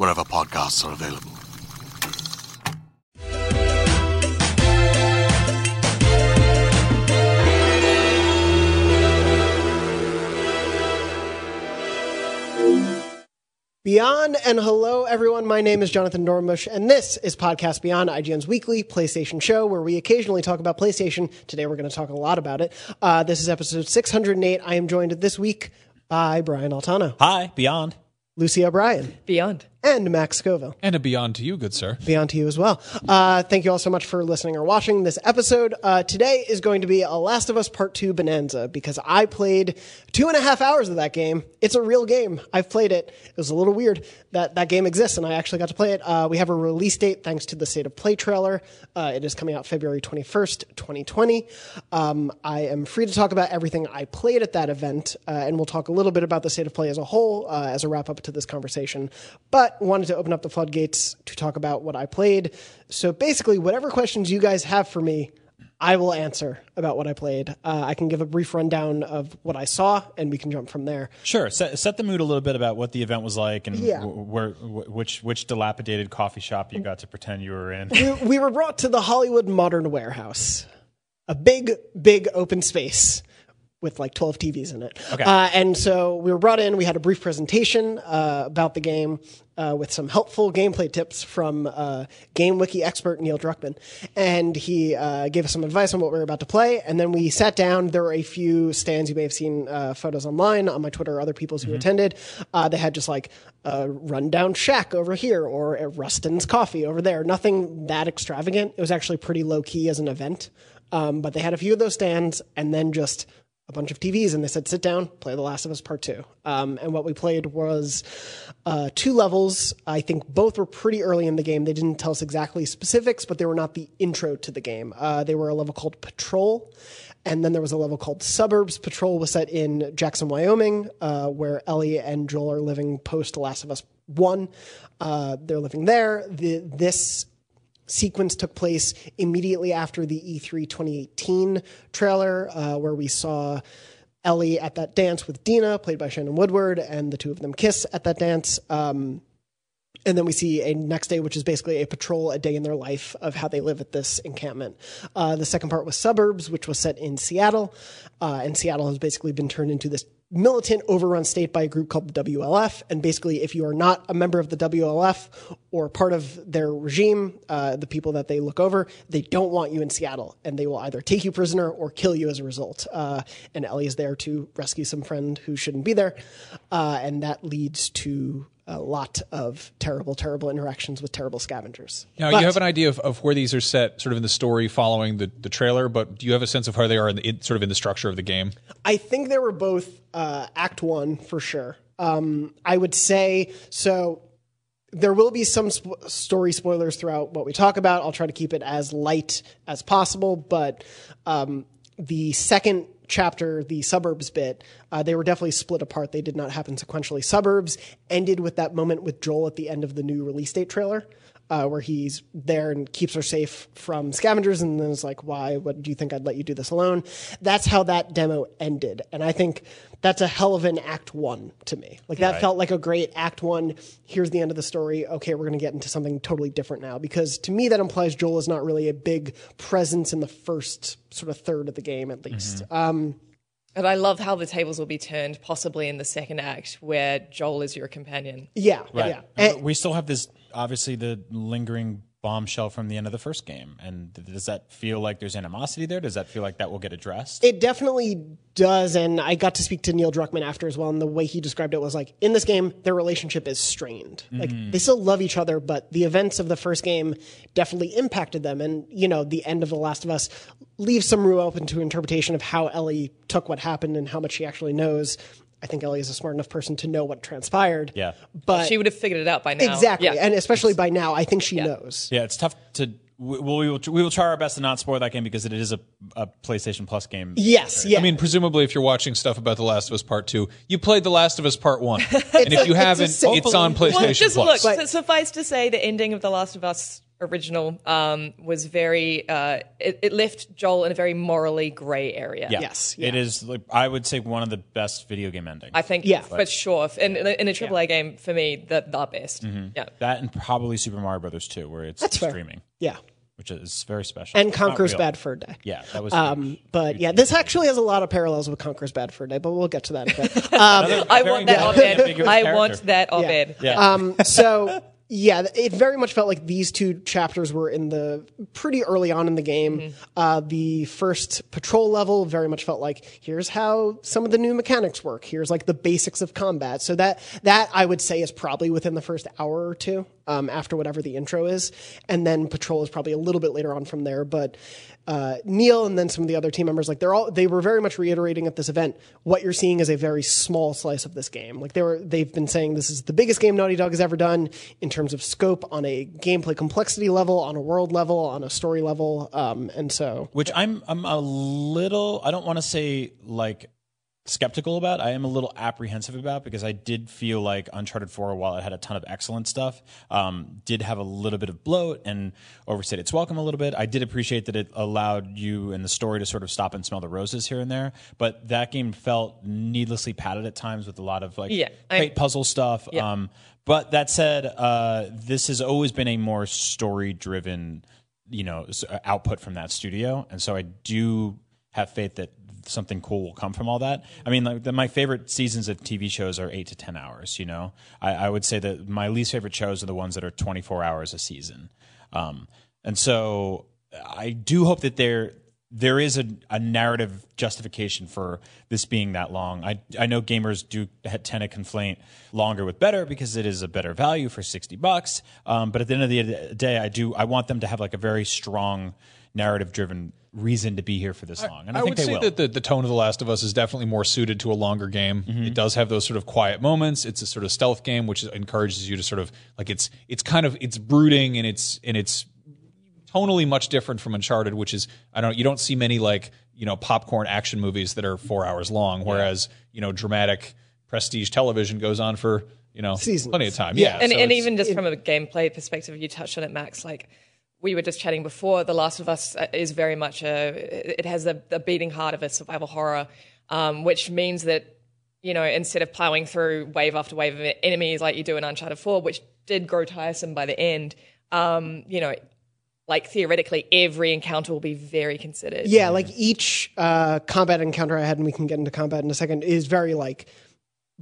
wherever podcasts are available. Beyond and hello everyone. My name is Jonathon Dornbush and this is Podcast Beyond, IGN's weekly PlayStation show where we occasionally talk about PlayStation. Today we're going to talk a lot about it. Uh, this is episode 608. I am joined this week by Brian Altano, Hi, Beyond. Lucy O'Brien, Beyond. And Max Scoville. And a beyond to you, good sir. Beyond to you as well. Uh, thank you all so much for listening or watching this episode. Uh, today is going to be a Last of Us Part 2 Bonanza because I played two and a half hours of that game. It's a real game. I've played it. It was a little weird that that game exists and I actually got to play it. Uh, we have a release date thanks to the State of Play trailer. Uh, it is coming out February 21st, 2020. Um, I am free to talk about everything I played at that event uh, and we'll talk a little bit about the State of Play as a whole uh, as a wrap up to this conversation. But wanted to open up the floodgates to talk about what I played. So basically, whatever questions you guys have for me, I will answer about what I played. Uh, I can give a brief rundown of what I saw, and we can jump from there. Sure. Set, set the mood a little bit about what the event was like and Yeah. wh- where, wh- which which dilapidated coffee shop you got to pretend you were in. we, we were brought to the Hollywood Modern Warehouse, a big, big open space with like 12 TVs in it. Okay. Uh, and so we were brought in. We had a brief presentation uh, about the game uh, with some helpful gameplay tips from uh, Game Wiki expert Neil Druckmann. And he uh, gave us some advice on what we were about to play. And then we sat down. There were a few stands. You may have seen uh, photos online on my Twitter or other people's who attended. Uh, they had just like a rundown shack over here or a Rustin's coffee over there. Nothing that extravagant. It was actually pretty low key as an event. Um, but they had a few of those stands and then just a bunch of TVs and they said, sit down, play The Last of Us Part 2. Um, and what we played was uh, two levels. I think both were pretty early in the game. They didn't tell us exactly specifics, but they were not the intro to the game. Uh, they were a level called Patrol. And then there was a level called Suburbs. Patrol was set in Jackson, Wyoming, uh, where Ellie and Joel are living post The Last of Us 1. Uh, they're living there. The, this sequence took place immediately after the E E3 2018 trailer, uh, where we saw Ellie at that dance with Dina, played by Shannon Woodward, and the two of them kiss at that dance. Um, and then we see a next day, which is basically a patrol, a day in their life of how they live at this encampment. Uh, the second part was Suburbs, which was set in Seattle. Uh, and Seattle has basically been turned into this militant overrun state by a group called the WLF. And basically, if you are not a member of the WLF or part of their regime, uh, the people that they look over, they don't want you in Seattle. And they will either take you prisoner or kill you as a result. Uh, and Ellie is there to rescue some friend who shouldn't be there. Uh, and that leads to a lot of terrible, terrible interactions with terrible scavengers. Now, But- you have an idea of, of where these are set sort of in the story following the, the trailer, but do you have a sense of how they are in the, in, sort of in the structure of the game? I think they were both uh, Act One for sure. Um, I would say so. There will be some sp- story spoilers throughout what we talk about. I'll try to keep it as light as possible, but um, the second chapter, the suburbs bit, uh, they were definitely split apart. They did not happen sequentially. Suburbs ended with that moment with Joel at the end of the new release date trailer. Uh, where he's there and keeps her safe from scavengers, and then is like, "Why? What do you think I'd let you do this alone?" That's how that demo ended, and I think that's a hell of an Act One to me. Like that felt like a great Act One. Here's the end of the story. Okay, we're going to get into something totally different now, because to me that implies Joel is not really a big presence in the first sort of third of the game, at least. Um, And I love how the tables will be turned, possibly in the second act, where Joel is your companion. Yeah, yeah. And- we still have this, obviously, the lingering bombshell from the end of the first game. And does that feel like there's animosity there? Does that feel like that will get addressed? It definitely does, and I got to speak to Neil Druckmann after as well, and the way he described it was like in this game, their relationship is strained. Mm-hmm. Like they still love each other, but the events of the first game definitely impacted them, and you know the end of The Last of Us leaves some room open to interpretation of how Ellie took what happened and how much she actually knows. I think Ellie is a smart enough person to know what transpired. Yeah. but She would have figured it out by now. exactly, Yeah. and especially by now, I think she knows. Yeah, it's tough to. We, well, we will, we will try our best to not spoil that game because it is a, a PlayStation Plus game. Yes, yeah. I mean, presumably, if you're watching stuff about The Last of Us Part Two, you played The Last of Us Part One, and if you a haven't, simple- it's on PlayStation Well, just Plus. look. su- suffice to say, the ending of The Last of Us original um, was very. Uh, it, it left Joel in a very morally grey area. Yeah. Yes, It yeah. is, like, I would say, one of the best video game endings. I think, Yeah. for sure. In, in, a, in a AAA game, for me, the, the best. Mm-hmm. Yeah. that and probably Super Mario Brothers 2, where it's That's fair. streaming, yeah, which is very special. and It's Conker's. Bad Fur Day. Yeah, that was. Um, but yeah, this actually has a lot of parallels with Conker's Bad Fur Day, but we'll get to that. in a bit. I want that well op ed. I want that op ed. yeah. um, so yeah, it very much felt like these two chapters were in the pretty early on in the game. Uh, the first patrol level very much felt like here's how some of the new mechanics work. Here's like the basics of combat. So that that I would say is probably within the first hour or two um, after whatever the intro is, and then patrol is probably a little bit later on from there. But uh, Neil and then some of the other team members, like they're all they were very much reiterating at this event what you're seeing is a very small slice of this game. Like they were they've been saying this is the biggest game Naughty Dog has ever done in terms of scope on a gameplay complexity level, on a world level, on a story level, um, and so which I'm I'm a little I don't want to say like skeptical about. I am a little apprehensive about because I did feel like Uncharted 4 while it had a ton of excellent stuff, um, did have a little bit of bloat and overstayed its welcome a little bit. I did appreciate that it allowed you and the story to sort of stop and smell the roses here and there, but that game felt needlessly padded at times with a lot of like Yeah, I- great puzzle stuff. Yeah. Um, but that said, uh, this has always been a more story driven, you know, output from that studio, and so I do have faith that something cool will come from all that. I mean, like the, my favorite seasons of TV shows are eight to ten hours. You know, I, I would say that my least favorite shows are the ones that are twenty four hours a season. Um, and so I do hope that there there is a, a narrative justification for this being that long. I I know gamers do tend to conflate longer with better because it is a better value for sixty bucks. Um, but at the end of the day, I do I want them to have like a very strong narrative driven reason to be here for this long, and I, I think would they say will. that the, the tone of The Last of Us is definitely more suited to a longer game. Mm-hmm. It does have those sort of quiet moments. It's a sort of stealth game, which encourages you to sort of like it's it's kind of it's brooding and it's and it's tonally much different from Uncharted, which is I don't you don't see many like you know popcorn action movies that are four hours long, whereas you know dramatic prestige television goes on for you know Seasons. plenty of time. Yeah. Yeah, and, so and even just from a gameplay perspective, you touched on it, Max. Like we were just chatting before, The Last of Us uh, is very much a. It has the, beating heart of a survival horror, um, which means that you know instead of plowing through wave after wave of enemies like you do in Uncharted Four, which did grow tiresome by the end, um, you know. Like theoretically, every encounter will be very considered. Yeah, like each uh, combat encounter I had, and we can get into combat in a second, is very like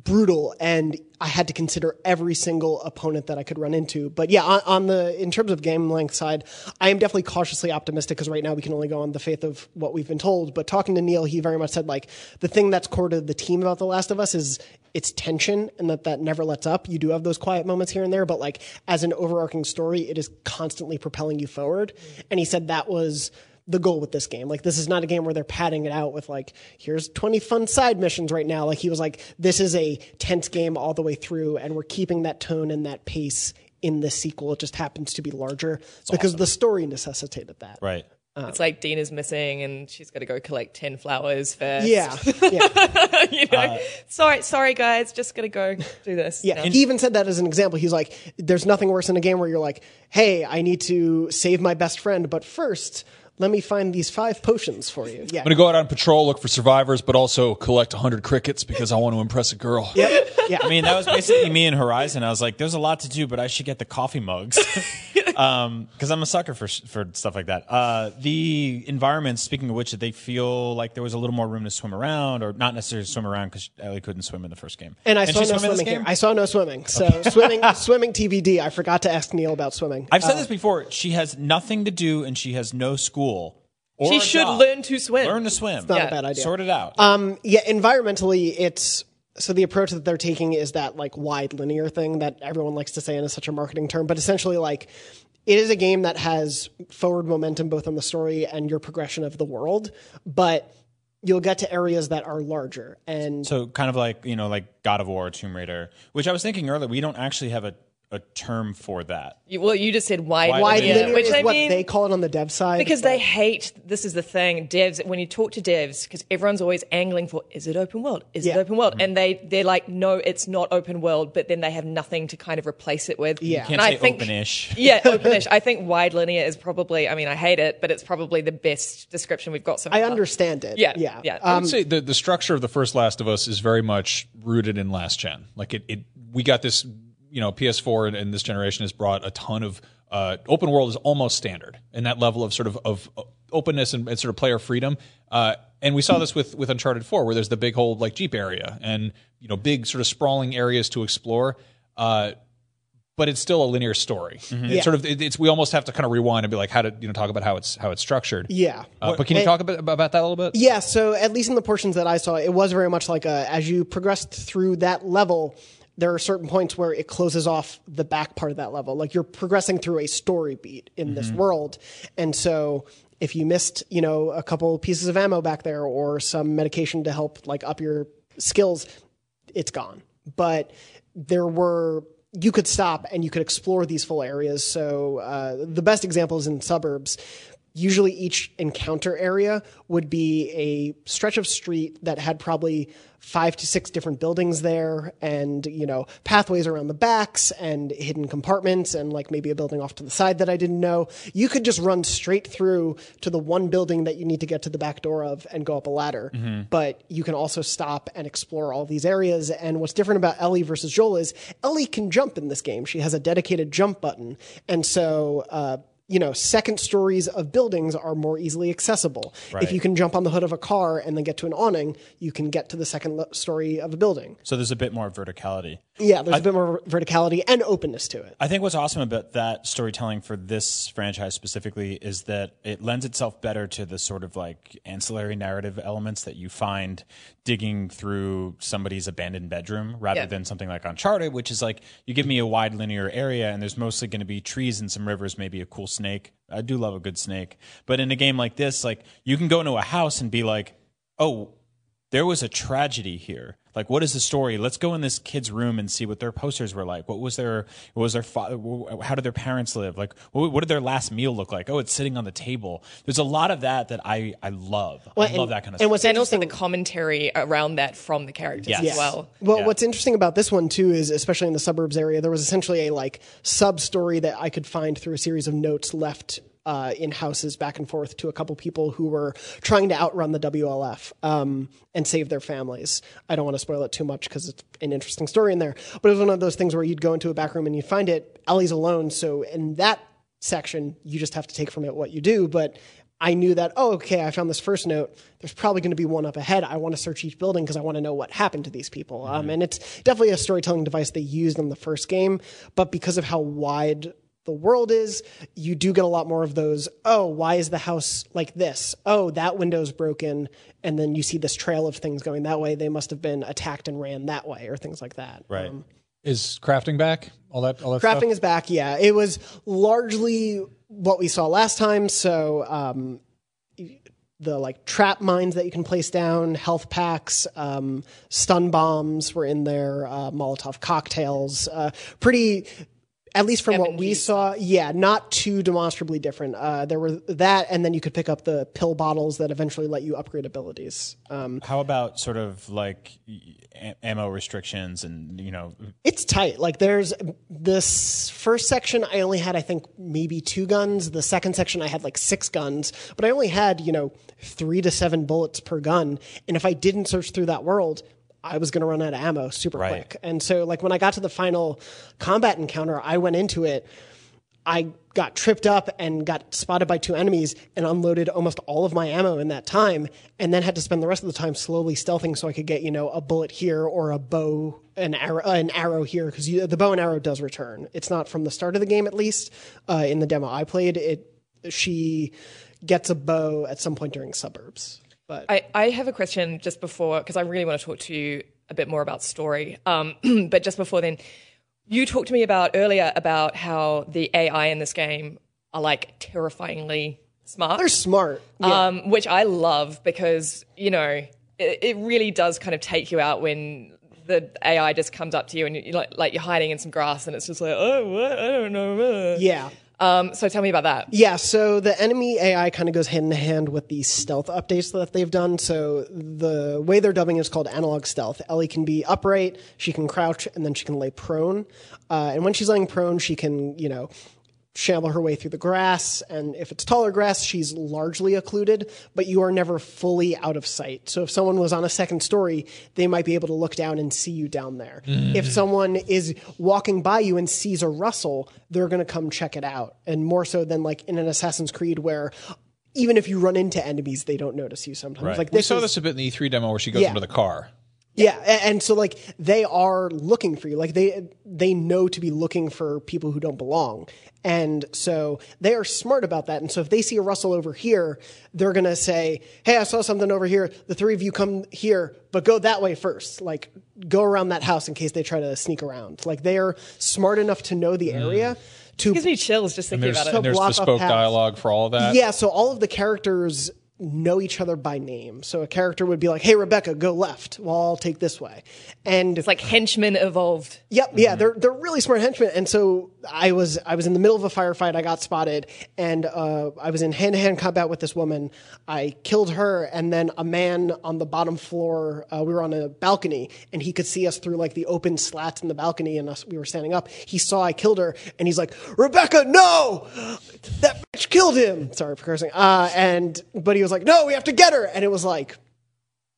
brutal, and I had to consider every single opponent that I could run into. But yeah, on, on the in terms of game length side, I am definitely cautiously optimistic because right now we can only go on the faith of what we've been told. But talking to Neil, he very much said like the thing that's core to the team about The Last of Us is its tension and that that never lets up. You do have those quiet moments here and there, but like as an overarching story, it is constantly propelling you forward. And he said that was the goal with this game. Like this is not a game where they're padding it out with like here's 20 fun side missions right now. Like he was like this is a tense game all the way through and we're keeping that tone and that pace in the sequel. It just happens to be larger because the story necessitated that. right. Um, it's like Dina's missing and she's got to go collect 10 flowers first. Yeah. Yeah. you know, uh, sorry, sorry guys, just gonna go do this. Yeah, you know? he even said that as an example. He's like, "There's nothing worse in a game where you're like, hey, I need to save my best friend, but first, let me find these five potions for you. Yeah. I'm gonna go out on patrol, look for survivors, but also collect 100 crickets because I want to impress a girl. Yep. Yeah. I mean, that was basically me and Horizon. I was like, "There's a lot to do, but I should get the coffee mugs." because I'm a sucker for for stuff like that. Uh, the environment, speaking of which, did they feel like there was a little more room to swim around, or not necessarily swim around because Ellie couldn't swim in the first game. And I Can saw no swim in this swimming here. I saw no swimming. So swimming, swimming TBD. I forgot to ask Neil about swimming. I've said this before. She has nothing to do, and she has no school. Or She a should job. learn to swim. Learn to swim. not Yeah. a bad idea. Sort it out. Um, yeah, environmentally, it's so the approach that they're taking is that like wide linear thing that everyone likes to say and is such a marketing term, but essentially like it is a game that has forward momentum both on the story and your progression of the world, but you'll get to areas that are larger and so kind of like you know, like God of War, Tomb Raider, which I was thinking earlier. We don't actually have a, a term for that. You- well, you just said wide, Wide wide linear, linear which is I what mean, they call it on the dev side because but- they hate this is the thing devs when you talk to devs because everyone's always angling for is it open world is Yeah. it open world mm-hmm. and they they're like no it's not open world but then they have nothing to kind of replace it with Yeah. and Can't I say think open-ish. yeah openish I think wide linear is probably I mean I hate it but it's probably the best description we've got so far I understand it. Yeah, yeah, yeah. I would um, say the, the structure of the first Last of Us is very much rooted in last gen. Like it, it we got this, you know, PS4 and, and this generation has brought a ton of uh, open world is almost standard in that level of sort of of uh, openness and, and sort of player freedom. Uh, and we saw this with with Uncharted 4, where there's the big whole like Jeep area and you know big sort of sprawling areas to explore. Uh, but it's still a linear story. It's Yeah. sort of it, it's we almost have to kind of rewind and be like how to you know talk about how it's how it's structured. Yeah. Uh, but can you And- talk about about that a little bit? Yeah, so at least in the portions that I saw, it was very much like a, as you progressed through that level, there are certain points where it closes off the back part of that level. Like you're progressing through a story beat in this world. And so if you missed, you know, a couple pieces of ammo back there or some medication to help like up your skills, it's gone. But there were you could stop and you could explore these full areas. So uh, the best example is in suburbs. Usually, each encounter area would be a stretch of street that had probably five to six different buildings there, and you know pathways around the backs and hidden compartments, and like maybe a building off to the side that I didn't know. You could just run straight through to the one building that you need to get to the back door of and go up a ladder. But you can also stop and explore all these areas. And what's different about Ellie versus Joel is Ellie can jump in this game. She has a dedicated jump button, and so. Uh, you know, second stories of buildings are more easily accessible. If you can jump on the hood of a car and then get to an awning, you can get to the second story of a building. So there's a bit more verticality. Yeah, there's a bit more verticality and openness to it. I think what's awesome about that storytelling for this franchise specifically is that it lends itself better to the sort of like ancillary narrative elements that you find digging through somebody's abandoned bedroom rather Yeah. than something like Uncharted, which is like you give me a wide linear area and there's mostly going to be trees and some rivers, maybe a cool snake. I do love a good snake. But in a game like this, like you can go into a house and be like, oh, there was a tragedy here. Like, what is the story? Let's go in this kid's room and see what their posters were like. What was their, what was their, fa- how did their parents live? Like, what, what did their last meal look like? Oh, it's sitting on the table. There's a lot of that that I, I love. I Well, love that kind of And stuff. what's and also interesting the commentary around that from the characters Yes. as well Well, Yeah. what's interesting about this one too is, especially in the suburbs area, there was essentially a like sub story that I could find through a series of notes left uh, in houses back and forth to a couple people who were trying to outrun the WLF um, and save their families. I don't want to spoil it too much because it's an interesting story in there, but it was one of those things where you'd go into a back room and you'd find it. Ellie's alone, so in that section, you just have to take from it what you do, but. I knew that, oh, okay, I found this first note. There's probably going to be one up ahead. I want to search each building because I want to know what happened to these people. Um, and it's definitely a storytelling device they used in the first game, but because of how wide the world is, you do get a lot more of those, oh, why is the house like this? Oh, that window's broken. And then you see this trail of things going that way. They must have been attacked and ran that way or things like that. right. Is crafting back? All that all that Crafting stuff? is back. Yeah, it was largely what we saw last time. So um, the like trap mines that you can place down, health packs, um, stun bombs were in there, uh, Molotov cocktails. Uh, pretty At least from what M&G we saw, yeah, not too demonstrably different. Uh, there were that, and then you could pick up the pill bottles that eventually let you upgrade abilities. Um, How about sort of like ammo restrictions and you know it's tight. Like there's this first section, I only had I think maybe two guns. The second section, I had like six guns, but I only had you know three to seven bullets per gun. And if I didn't search through that world, I was going to run out of ammo super Right. quick. And so like when I got to the final combat encounter, I went into it. I got tripped up and got spotted by two enemies and unloaded almost all of my ammo in that time and then had to spend the rest of the time slowly stealthing so I could get, you know, a bullet here or a bow, an arrow, uh, an arrow here because the bow and arrow does return. It's not from the start of the game at least. Uh, in the demo I played, it she gets a bow at some point during suburbs. But I, I have a question just before, because I really want to talk to you a bit more about story. Um, but just before then, you talked to me about earlier about how the AI in this game are like terrifyingly smart. they're smart. Yeah. um, which I love because you know it, it really does kind of take you out when the AI just comes up to you and you're like, like you're hiding in some grass and it's just like oh what? I don't know. yeah. Um, so tell me about that. Yeah, so the enemy AI kind of goes hand in hand with the stealth updates that they've done. So the way they're dubbing is called analog stealth. Ellie can be upright, she can crouch, and then she can lay prone. Uh, and when she's laying prone, she can, you know, shamble her way through the grass. And if it's taller grass, she's largely occluded, but you are never fully out of sight. So if someone was on a second story, they might be able to look down and see you down there. Mm-hmm. If someone is walking by you and sees a rustle, they're going to come check it out. And more so than like in an Assassin's Creed where even if you run into enemies, they don't notice you sometimes. Like we saw is- this a bit in the E3 demo where she goes Yeah. into the car. Yeah, a- and so like they are looking for you. Like they they know to be looking for people who don't belong. And so they are smart about that. And so if they see a rustle over here, they're going to say, "Hey, I saw something over here. The three of you come here, but go that way first. Like go around that house in case they try to sneak around." Like they are smart enough to know the area mm. to gives me chills just thinking about it. and there's bespoke dialogue for all of that. Yeah, so all of the characters know each other by name. So a character would be like, "Hey, Rebecca, go left. Well, I'll take this way." And It's like henchmen evolved. Yep, yeah, they're they're really smart henchmen. And so I was I was in the middle of a firefight. I got spotted, and uh, I was in hand to hand combat with this woman. I killed her, and then a man on the bottom floor. Uh, we were on a balcony, and he could see us through like the open slats in the balcony, and us we were standing up. He saw I killed her, and he's like, "Rebecca, no, that bitch killed him." Sorry for cursing. Uh, and but he was like, "No, we have to get her," and it was like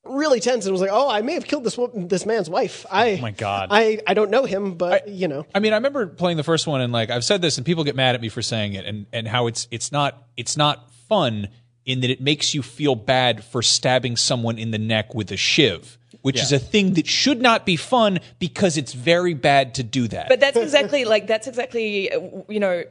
really tense and was like, "Oh, I may have killed this wo- this man's wife." I oh my God. I I don't know him, but you know, I mean, I remember playing the first one, and like I've said this, and people get mad at me for saying it, and and how it's it's not it's not fun in that it makes you feel bad for stabbing someone in the neck with a shiv, which is a thing that should not be fun because it's very bad to do that. But that's exactly like that's exactly uh, you know,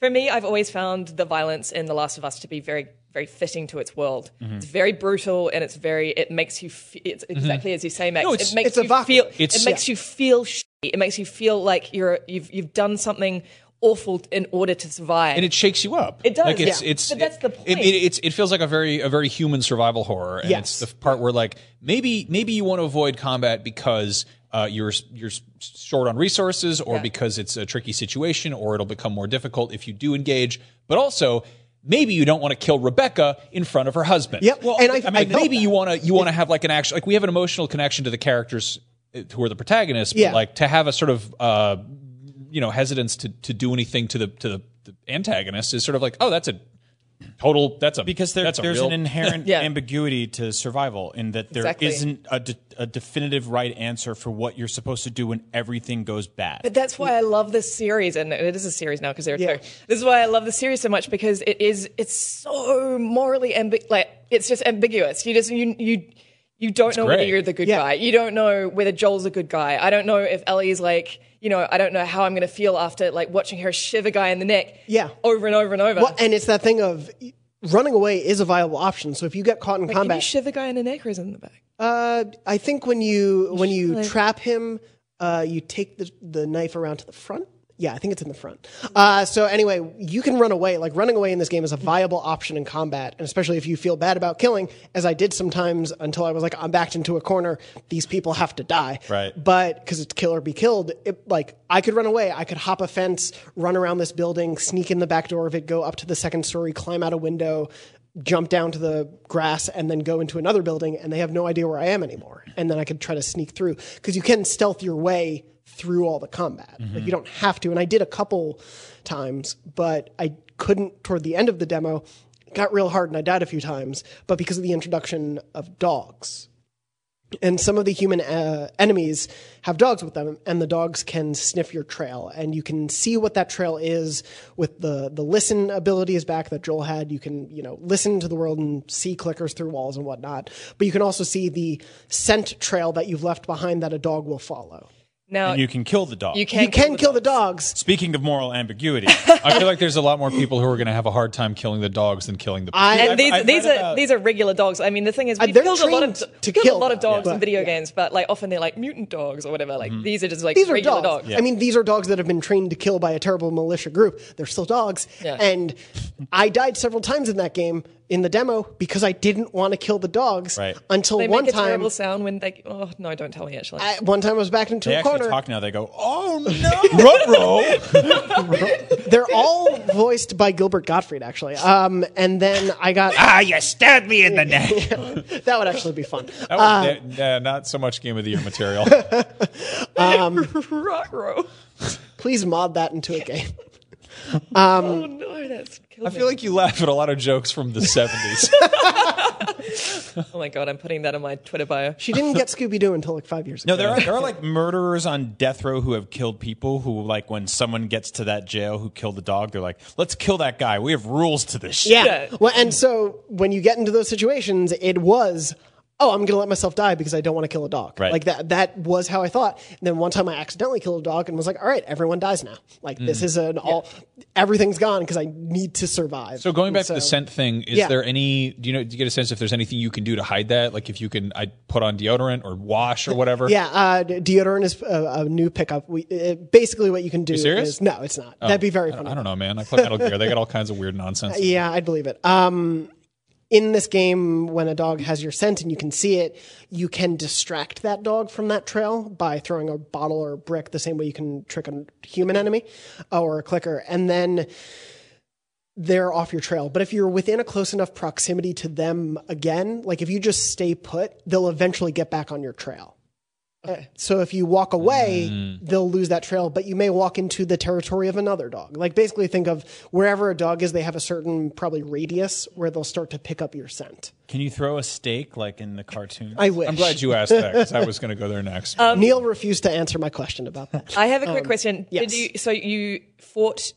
for me, I've always found the violence in The Last of Us to be very very fitting to its world. Mm-hmm. It's very brutal and it's very it makes you. It's exactly as you say, Max. No, it makes you evocative. feel. It's- it makes you feel. Shitty. It makes you feel like you're you've you've done something awful in order to survive. and it shakes you up. It does, Like it's, yeah. it's, But that's the it- point. It, it's, it feels like a very, a very human survival horror, and Yes. it's the part where like maybe, maybe you want to avoid combat because uh, you're you're short on resources, or Yeah. because it's a tricky situation, or it'll become more difficult if you do engage. But also, maybe you don't want to kill Rebecca in front of her husband. Yep. Well, and I- I mean, felt maybe that. you want to you want to have like an actual like we have an emotional connection to the characters uh, who are the protagonists, but Yeah. like to have a sort of uh, you know hesitance to to do anything to the to the, the antagonist is sort of like oh that's a total that's a because there, that's a there's real, an inherent Yeah. ambiguity to survival in that there Exactly. not a, de- a definitive right answer for what you're supposed to do when everything goes bad. But that's why I love this series, and it is a series now because there are Yeah. two. This is why I love the series so much because it is it's so morally ambi- like it's just ambiguous. You just you you you don't know whether you're the good Yeah. guy. You don't know whether Joel's a good guy. I don't know if Ellie's like you know I don't know how I'm going to feel after like watching her shiv a guy in the neck. Yeah. over and over and over. well, and it's that thing of running away is a viable option. So if you get caught in combat Can you shiv a guy in the neck or is it in the back? uh, I think when you when you like- trap him, uh, you take the the knife around to the front. Yeah, I think it's in the front. Uh, so anyway, you can run away. Like running away in this game is a viable option in combat, and especially if you feel bad about killing, as I did sometimes until I was like, I'm backed into a corner. These people have to die. Right. But because it's kill or be killed, it, like I could run away. I could hop a fence, run around this building, sneak in the back door of it, go up to the second story, climb out a window, jump down to the grass, and then go into another building, and they have no idea where I am anymore. And then I could try to sneak through because you can stealth your way through all the combat. Like you don't have to. And I did a couple times, but I couldn't toward the end of the demo. It got real hard and I died a few times, but because of the introduction of dogs. And some of the human uh, enemies have dogs with them, and the dogs can sniff your trail, and you can see what that trail is with the the listen ability is back that Joel had. You can you know listen to the world and see clickers through walls and whatnot, but you can also see the scent trail that you've left behind that a dog will follow. Now And you can kill the dog. you can you can kill the dogs. Speaking of moral ambiguity, I feel like there's a lot more people who are going to have a hard time killing the dogs than killing the. I, And these, I've these are about- these are regular dogs. I mean, the thing is, uh, we've killed a lot of to kill, a lot of dogs Yeah. in video Yeah. games, but like often they're like mutant dogs or whatever. Like mm-hmm. these are just like these are regular dogs. dogs. I mean, these are dogs that have been trained to kill by a terrible militia group. They're still dogs. Yeah. And I died several times in that game in the demo because I didn't want to kill the dogs Right. until They one make a time. terrible sound when they. Oh no! Don't tell me actually. I, one time I was backed into they a actually corner. talk now. They go, "Oh no, Ruh-roh." They're all voiced by Gilbert Gottfried, actually. Um, and then I got ah, you stabbed me in the neck." that would actually be fun. That was, yeah, not so much game of the year material. Ruh-roh. Please mod that into a game. Um, oh no, that's killed I feel like you laugh at a lot of jokes from the 70s. Oh my god, I'm putting that on my Twitter bio. She didn't get Scooby Doo until like five years ago. No, there are there are like murderers on death row who have killed people. Who like when someone gets to that jail who killed the dog, they're like, "Let's kill that guy. We have rules to this." shit." Yeah. Yeah. Well, and so when you get into those situations, it was, oh, I'm going to let myself die because I don't want to kill a dog. Right. Like that. That was how I thought. And then one time I accidentally killed a dog and was like, all right, everyone dies now. Like Mm. this is an all, everything's gone because I need to survive. So going back to the scent thing, is Yeah. there any? Do you know? Do you get a sense if there's anything you can do to hide that? Like if you can, I put on deodorant or wash or whatever. Yeah, uh, deodorant is a, a new pickup. We uh, basically what you can do. serious? Is, no, it's not. That'd be very I, funny. I don't know, man. I play Metal Gear. They got all kinds of weird nonsense. Yeah, I'd believe it. Um, in this game, when a dog has your scent and you can see it, you can distract that dog from that trail by throwing a bottle or a brick, the same way you can trick a human enemy uh, or a clicker. And then they're off your trail. But if you're within a close enough proximity to them again, like if you just stay put, they'll eventually get back on your trail. Uh, So if you walk away, they'll lose that trail, but you may walk into the territory of another dog. Like basically think of wherever a dog is, they have a certain probably radius where they'll start to pick up your scent. Can you throw a stake like in the cartoon? I wish. I'm glad you asked that because I was going to go there next. Neil refused to answer my question about that. I have a quick question. yes. Did you? So you fought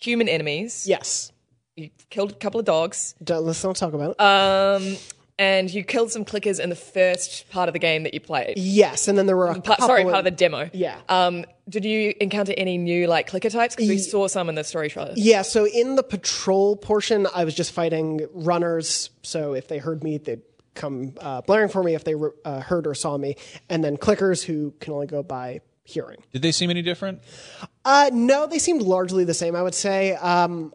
human enemies. yes. You killed a couple of dogs. Don't, let's not talk about it. Um, and you killed some clickers in the first part of the game that you played. yes, and then there were a Part, couple sorry, part of the demo. Yeah. Um, did you encounter any new like clicker types? Because we saw some in the story trailer. Yeah, so in the patrol portion, I was just fighting runners. So if they heard me, they'd come uh, blaring for me if they uh, heard or saw me. And then clickers who can only go by hearing. Did they seem any different? Uh, no, they seemed largely the same, I would say. Um,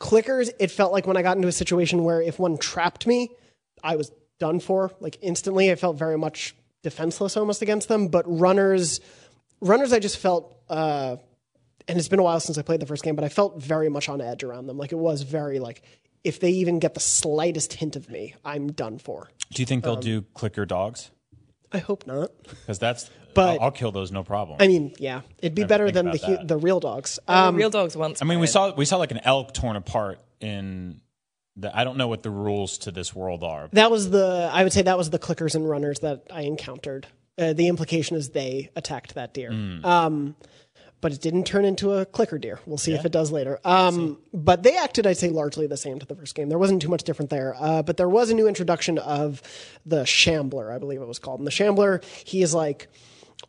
clickers, it felt like when I got into a situation where if one trapped me, I was done for. Like instantly, I felt very much defenseless almost against them. But runners, runners, I just felt, uh, and it's been a while since I played the first game, but I felt very much on edge around them. Like it was very like, if they even get the slightest hint of me, I'm done for. Do you think they'll do clicker dogs? I hope not. Because that's. But- I'll, I'll kill those, no problem. I mean, yeah, it'd be better than the hu- that. the real dogs. The Um, real dogs once. I mean, we saw we saw like an elk torn apart in. The, I don't know what the rules to this world are. That was the I would say that was the clickers and runners that I encountered. Uh, the implication is they attacked that deer. Um, but it didn't turn into a clicker deer. We'll see if it does later. Um, but they acted, I'd say, largely the same to the first game. There wasn't too much different there. Uh, but there was a new introduction of the Shambler, I believe it was called. And the Shambler, he is like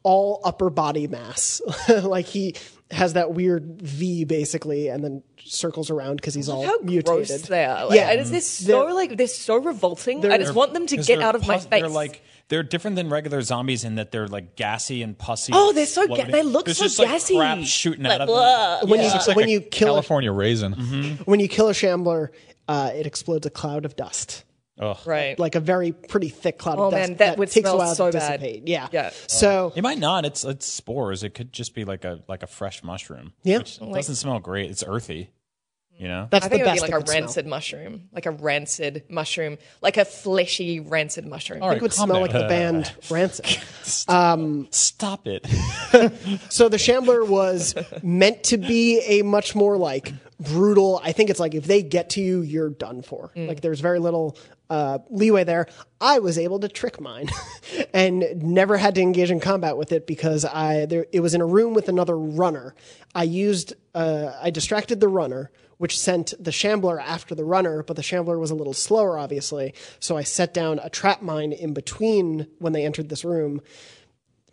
all upper body mass. like he has that weird V basically, and then circles around because he's all How mutated. gross they are. Like, Yeah. yeah, they're so like they're so revolting. I just want them to get out of my pus- face. They're like they're different than regular zombies in that they're like gassy and pussy. Oh, they're so ga- they look There's so just, like, gassy. crap shooting Like, out of them. blah. When you Looks like when a you kill a, California raisin. when you kill a shambler, uh, it explodes a cloud of dust. Ugh. right. like a very pretty thick cloud Oh, of dust man, that would takes a smell while so to bad. dissipate. Yeah. Yeah. So It might not. It's it's spores. It could just be like a like a fresh mushroom. Yeah. which doesn't smell great. It's earthy. You know. that's I think the it would best be like a could smell. rancid mushroom, like a rancid mushroom, like a fleshy rancid mushroom. I think it would smell down. like the band Rancid. Stop it. Um, so the Shambler was meant to be a much more like brutal. I think it's like if they get to you, you're done for. Mm. Like there's very little uh, leeway there. I was able to trick mine, and never had to engage in combat with it because I there it was in a room with another runner. I used uh, I distracted the runner. Which sent the shambler after the runner, but the shambler was a little slower, obviously. So I set down a trap mine in between when they entered this room,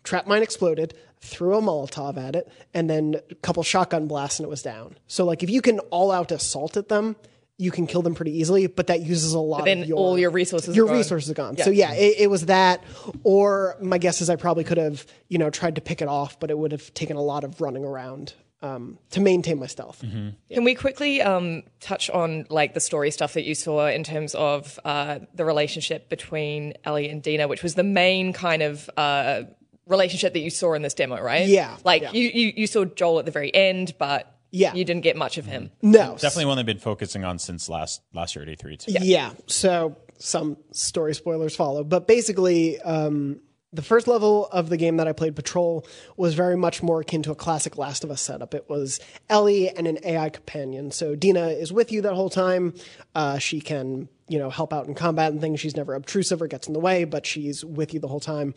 trap mine exploded, threw a Molotov at it, and then a couple shotgun blasts and it was down. So like if you can all out assault at them, you can kill them pretty easily, but that uses a lot then of your all your resources Your are gone. resources are gone. So yeah, it, it was that. Or my guess is I probably could have, you know, tried to pick it off, but it would have taken a lot of running around um, to maintain my stealth. Can we quickly um, touch on like the story stuff that you saw in terms of uh, the relationship between Ellie and Dina, which was the main kind of uh, relationship that you saw in this demo, right? Yeah, Like yeah. You, you you saw Joel at the very end, but Yeah. you didn't get much of him. No, Definitely one they've been focusing on since last last year at E3 too. Yeah. So some story spoilers follow, but basically, um, the first level of the game that I played, Patrol, was very much more akin to a classic Last of Us setup. It was Ellie and an AI companion. So Dina is with you that whole time. Uh, she can, you know, help out in combat and things. She's never obtrusive or gets in the way, but she's with you the whole time.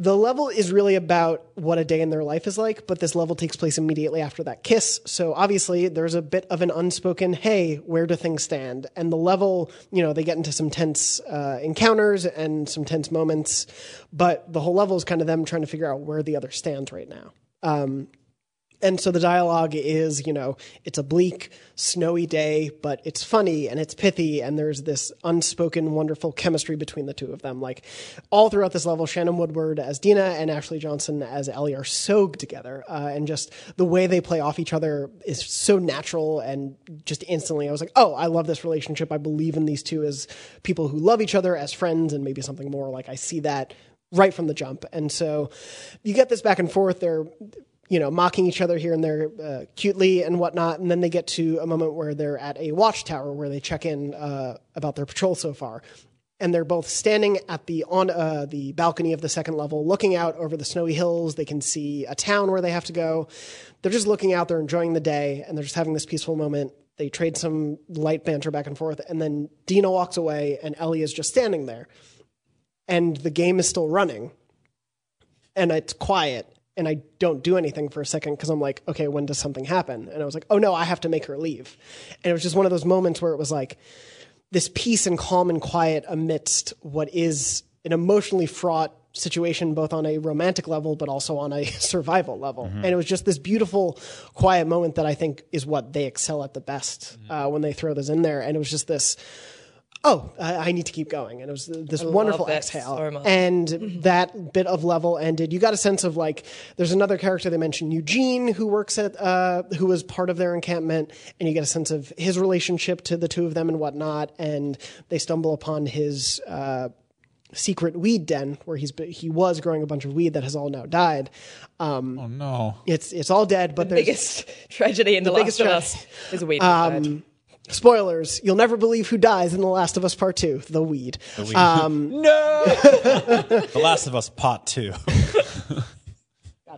The level is really about what a day in their life is like, but this level takes place immediately after that kiss. So obviously, there's a bit of an unspoken, hey, where do things stand? And the level, you know, they get into some tense uh, encounters and some tense moments, but the whole level is kind of them trying to figure out where the other stands right now. And so the dialogue is, you know, it's a bleak, snowy day, but it's funny and it's pithy, and there's this unspoken, wonderful chemistry between the two of them. Like all throughout this level, Shannon Woodward as Dina and Ashley Johnson as Ellie are so together, uh, and just the way they play off each other is so natural and just instantly, I was like, oh, I love this relationship. I believe in these two as people who love each other as friends, and maybe something more. Like I see that right from the jump, and so you get this back and forth. They're you know, mocking each other here and there uh, cutely and whatnot. And then they get to a moment where they're at a watchtower where they check in uh, about their patrol so far. And they're both standing at the on uh, the balcony of the second level, looking out over the snowy hills. They can see a town where they have to go. They're just looking out. They're enjoying the day, and they're just having this peaceful moment. They trade some light banter back and forth, and then Dina walks away, and Ellie is just standing there. And the game is still running, and it's quiet and I don't do anything for a second because I'm like, okay, when does something happen? And I was like, oh no, I have to make her leave. And it was just one of those moments where it was like this peace and calm and quiet amidst what is an emotionally fraught situation, both on a romantic level, but also on a survival level. And it was just this beautiful, quiet moment that I think is what they excel at the best uh, when they throw this in there. And it was just this, oh, I, I need to keep going. And it was this wonderful exhale. And that bit of level ended. You got a sense of like, there's another character they mentioned, Eugene, who works at, uh, who was part of their encampment. And you get a sense of his relationship to the two of them and whatnot. And they stumble upon his, uh, secret weed den where he's he was growing a bunch of weed that has all now died. Um, Oh no. it's it's all dead, but there's Biggest tragedy in the, biggest Last of Us is a weed. um, spoilers. You'll never believe who dies in The Last of Us Part Two: the weed. Um No. The Last of Us Pot Two.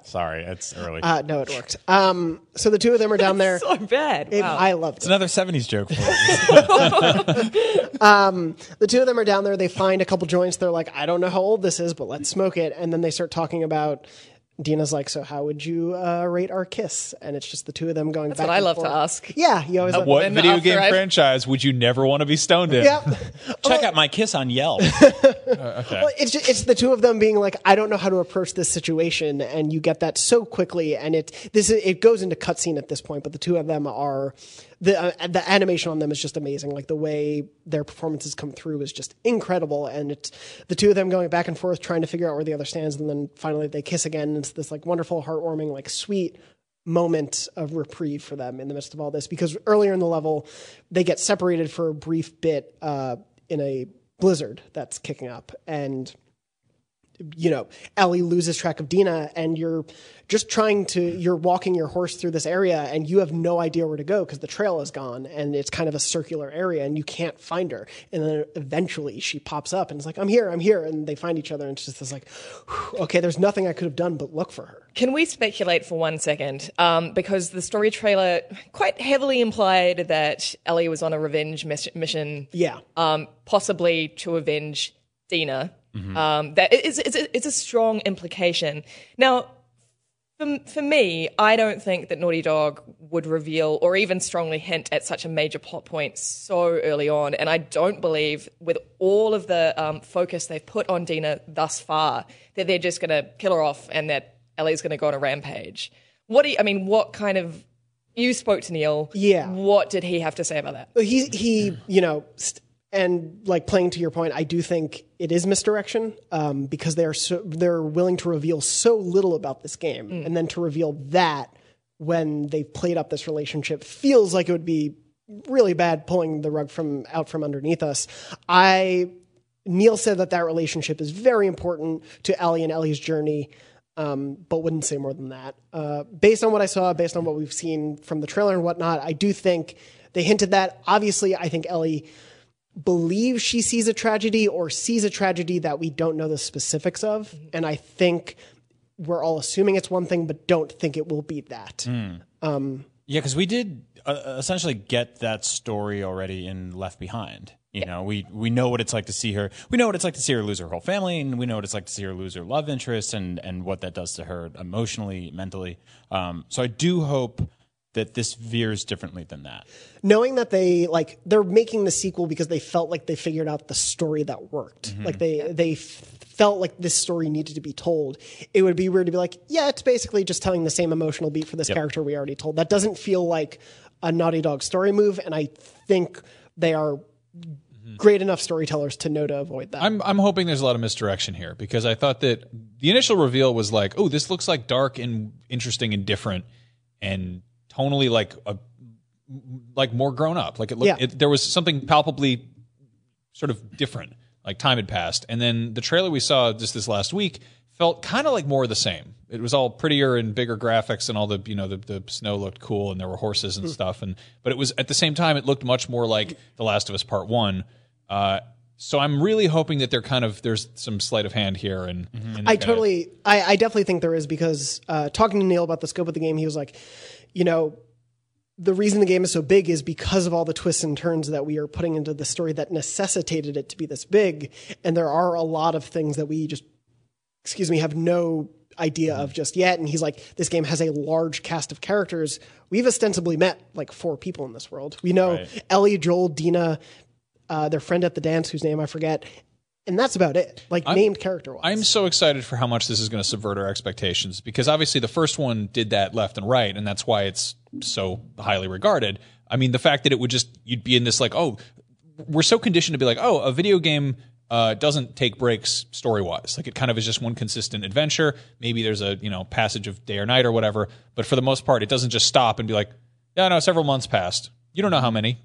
Sorry, it's early. Uh, no, it worked. Um, so the two of them are down there. so bad. It- Wow. I loved it's it. It's another '70s joke. For you. The two of them are down there. They find a couple joints. They're like, I don't know how old this is, but let's smoke it. And then they start talking about Dina's like, "So how would you uh, rate our kiss?" And it's just the two of them going. That's back what I and love to ask. Yeah, you always. love- What And video game I- franchise would you never want to be stoned in? Yeah. Check out my kiss on Yelp. Well, it's just, it's the two of them being like, I don't know how to approach this situation, and you get that so quickly, and it this it goes into cutscene at this point, but the two of them are the uh, the animation on them is just amazing. Like the way their performances come through is just incredible, and it's the two of them going back and forth trying to figure out where the other stands, and then finally they kiss again. It's this like wonderful, heartwarming, like sweet moment of reprieve for them in the midst of all this because earlier in the level they get separated for a brief bit uh, in a blizzard that's kicking up and you know, Ellie loses track of Dina and you're just trying to, you're walking your horse through this area and you have no idea where to go because the trail is gone and it's kind of a circular area and you can't find her. And then eventually she pops up and it's like, I'm here, I'm here. And they find each other and it's just this like, whew, okay, there's nothing I could have done but look for her. Can we speculate for one second? Um, because the story trailer quite heavily implied that Ellie was on a revenge miss- mission, Yeah. um, possibly to avenge Dina. Um, that it's, it's, a, it's a strong implication. Now, for, for me, I don't think that Naughty Dog would reveal or even strongly hint at such a major plot point so early on. And I don't believe, with all of the um, focus they've put on Dina thus far, that they're just going to kill her off and that Ellie's going to go on a rampage. What do you, I mean, what kind of. You spoke to Neil. Yeah. What did he have to say about that? he he you know st- and like playing to your point i do think it is misdirection um, because they're so they're willing to reveal so little about this game and then to reveal that when they've played up this relationship feels like it would be really bad pulling the rug from out from underneath us i neil said that that relationship is very important to ellie and ellie's journey um, but wouldn't say more than that. Uh, based on what I saw, based on what we've seen from the trailer and whatnot, I do think they hinted that. Obviously, I think Ellie believes she sees a tragedy or sees a tragedy that we don't know the specifics of. And I think we're all assuming it's one thing, but don't think it will be that. Yeah, because we did uh, essentially get that story already in Left Behind. You know, we we know what it's like to see her. We know what it's like to see her lose her whole family, and we know what it's like to see her lose her love interest, and and what that does to her emotionally, mentally. Um, so I do hope that this veers differently than that. knowing that they like they're making the sequel because they felt like they figured out the story that worked. Mm-hmm. Like they they f- felt like this story needed to be told. It would be weird to be like yeah it's basically just telling the same emotional beat for this character we already told. That doesn't feel like a naughty dog story move and i think they are mm-hmm. great enough storytellers to know to avoid that. I'm I'm hoping there's a lot of misdirection here because I thought that the initial reveal was like, oh, this looks like dark and interesting and different and tonally like a like more grown up. Like it looked, Yeah. it, there was something palpably sort of different. Like time had passed, and then the trailer we saw just this last week felt kind of like more of the same. It was all prettier and bigger graphics, and all the you know the, the snow looked cool, and there were horses and stuff. And but it was at the same time it looked much more like The Last of Us Part One. Uh, so I'm really hoping that they're kind of there's some sleight of hand here, and, and they're I gonna- totally, I, I definitely think there is because uh, talking to Neil about the scope of the game, he was like, you know, the reason the game is so big is because of all the twists and turns that we are putting into the story that necessitated it to be this big, and there are a lot of things that we just, excuse me, have no idea of just yet. And he's like, this game has a large cast of characters. We've ostensibly met like four people in this world. We know Ellie, Joel, Dina, uh, their friend at the dance, whose name I forget. And that's about it, like named character wise. I'm so excited for how much this is going to subvert our expectations because obviously the first one did that left and right, and that's why it's so highly regarded. I mean, the fact that it would just you'd be in this like, oh, we're so conditioned to be like, oh, a video game uh, doesn't take breaks story wise. Like it kind of is just one consistent adventure. Maybe there's a you know passage of day or night or whatever, but for the most part, it doesn't just stop and be like, yeah, no, several months passed. You don't know how many.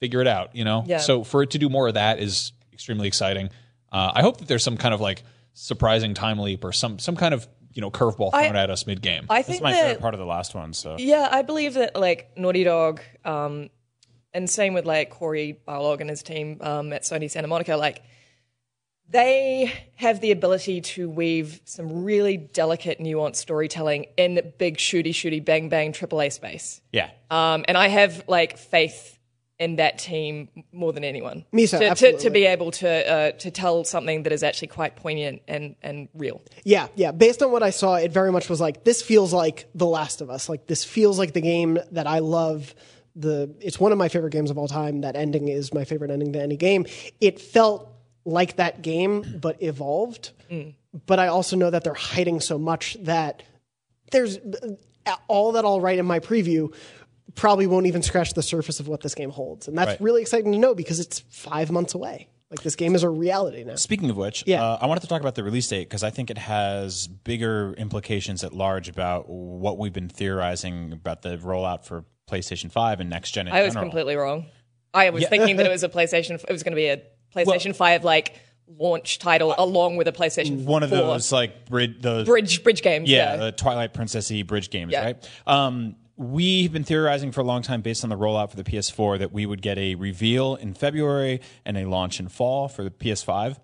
Figure it out. You know. Yeah. So for it to do more of that is extremely exciting. Uh, I hope that there's some kind of like surprising time leap or some some kind of you know curveball I- thrown at us mid game. I That's think my that favorite part of the last one. So Yeah, I believe that like Naughty Dog, um, and same with like Cory Barlog and his team um, at Sony Santa Monica, like they have the ability to weave some really delicate, nuanced storytelling in big shooty, shooty, bang, bang, AAA space. yeah, Um, and I have like faith in that team more than anyone. Miso, to, to, to be able to uh, to tell something that is actually quite poignant and, and real. Yeah, yeah. Based on what I saw, it very much was like this feels like The Last of Us. Like this feels like the game that I love. The it's one of my favorite games of all time. That ending is my favorite ending to any game. It felt like that game, but evolved. But I also know that they're hiding so much that there's all that I'll write in my preview probably won't even scratch the surface of what this game holds, and that's Right. really exciting to know because it's five months away. Like this game is a reality now. Speaking of which, Yeah. uh, I wanted to talk about the release date because I think it has bigger implications at large about what we've been theorizing about the rollout for PlayStation 5 and next gen in I was general. completely wrong. I was thinking that it was a PlayStation. It was going to be a PlayStation Five like launch title along with a PlayStation. One of 4 those like bridge, those bridge bridge games. yeah, Yeah, the Twilight Princessy bridge games, Yeah. right? Um, we've been theorizing for a long time based on the rollout for the PS4 that we would get a reveal in February and a launch in fall for the PS5.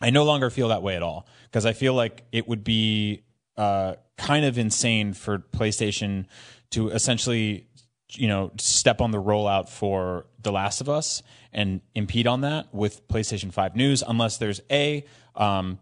I no longer feel that way at all because I feel like it would be uh, kind of insane for PlayStation to essentially, you know, step on the rollout for The Last of Us and impede on that with PlayStation 5 news unless there's a um,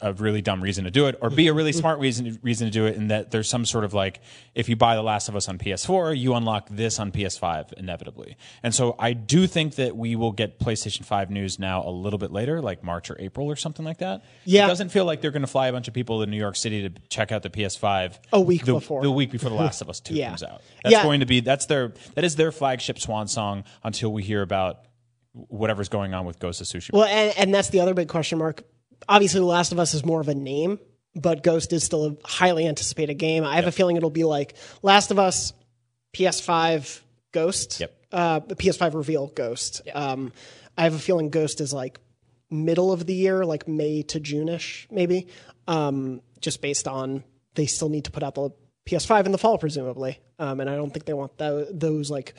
a really dumb reason to do it, or B, a really smart reason reason to do it, in that there's some sort of like if you buy The Last of Us on PS4, you unlock this on PS5 inevitably. And so I do think that we will get PlayStation 5 news now a little bit later, like March or April or something like that. Yeah. it doesn't feel like they're going to fly a bunch of people to New York City to check out the PS5 A week the, before. the week before The Last of Us 2 Yeah. comes out. That's Yeah. going to be that's their that is their flagship swan song until we hear about whatever's going on with Ghost of Tsushima. Well, and, and that's the other big question mark. Obviously, The Last of Us is more of a name, but Ghost is still a highly anticipated game. I have a feeling it'll be like Last of Us, PS5, Ghost, Yep. uh, the PS5 reveal, Ghost. Um, I have a feeling Ghost is like middle of the year, like May to June-ish, maybe, um, just based on they still need to put out the PS5 in the fall, presumably. Um, and I don't think they want tho- those like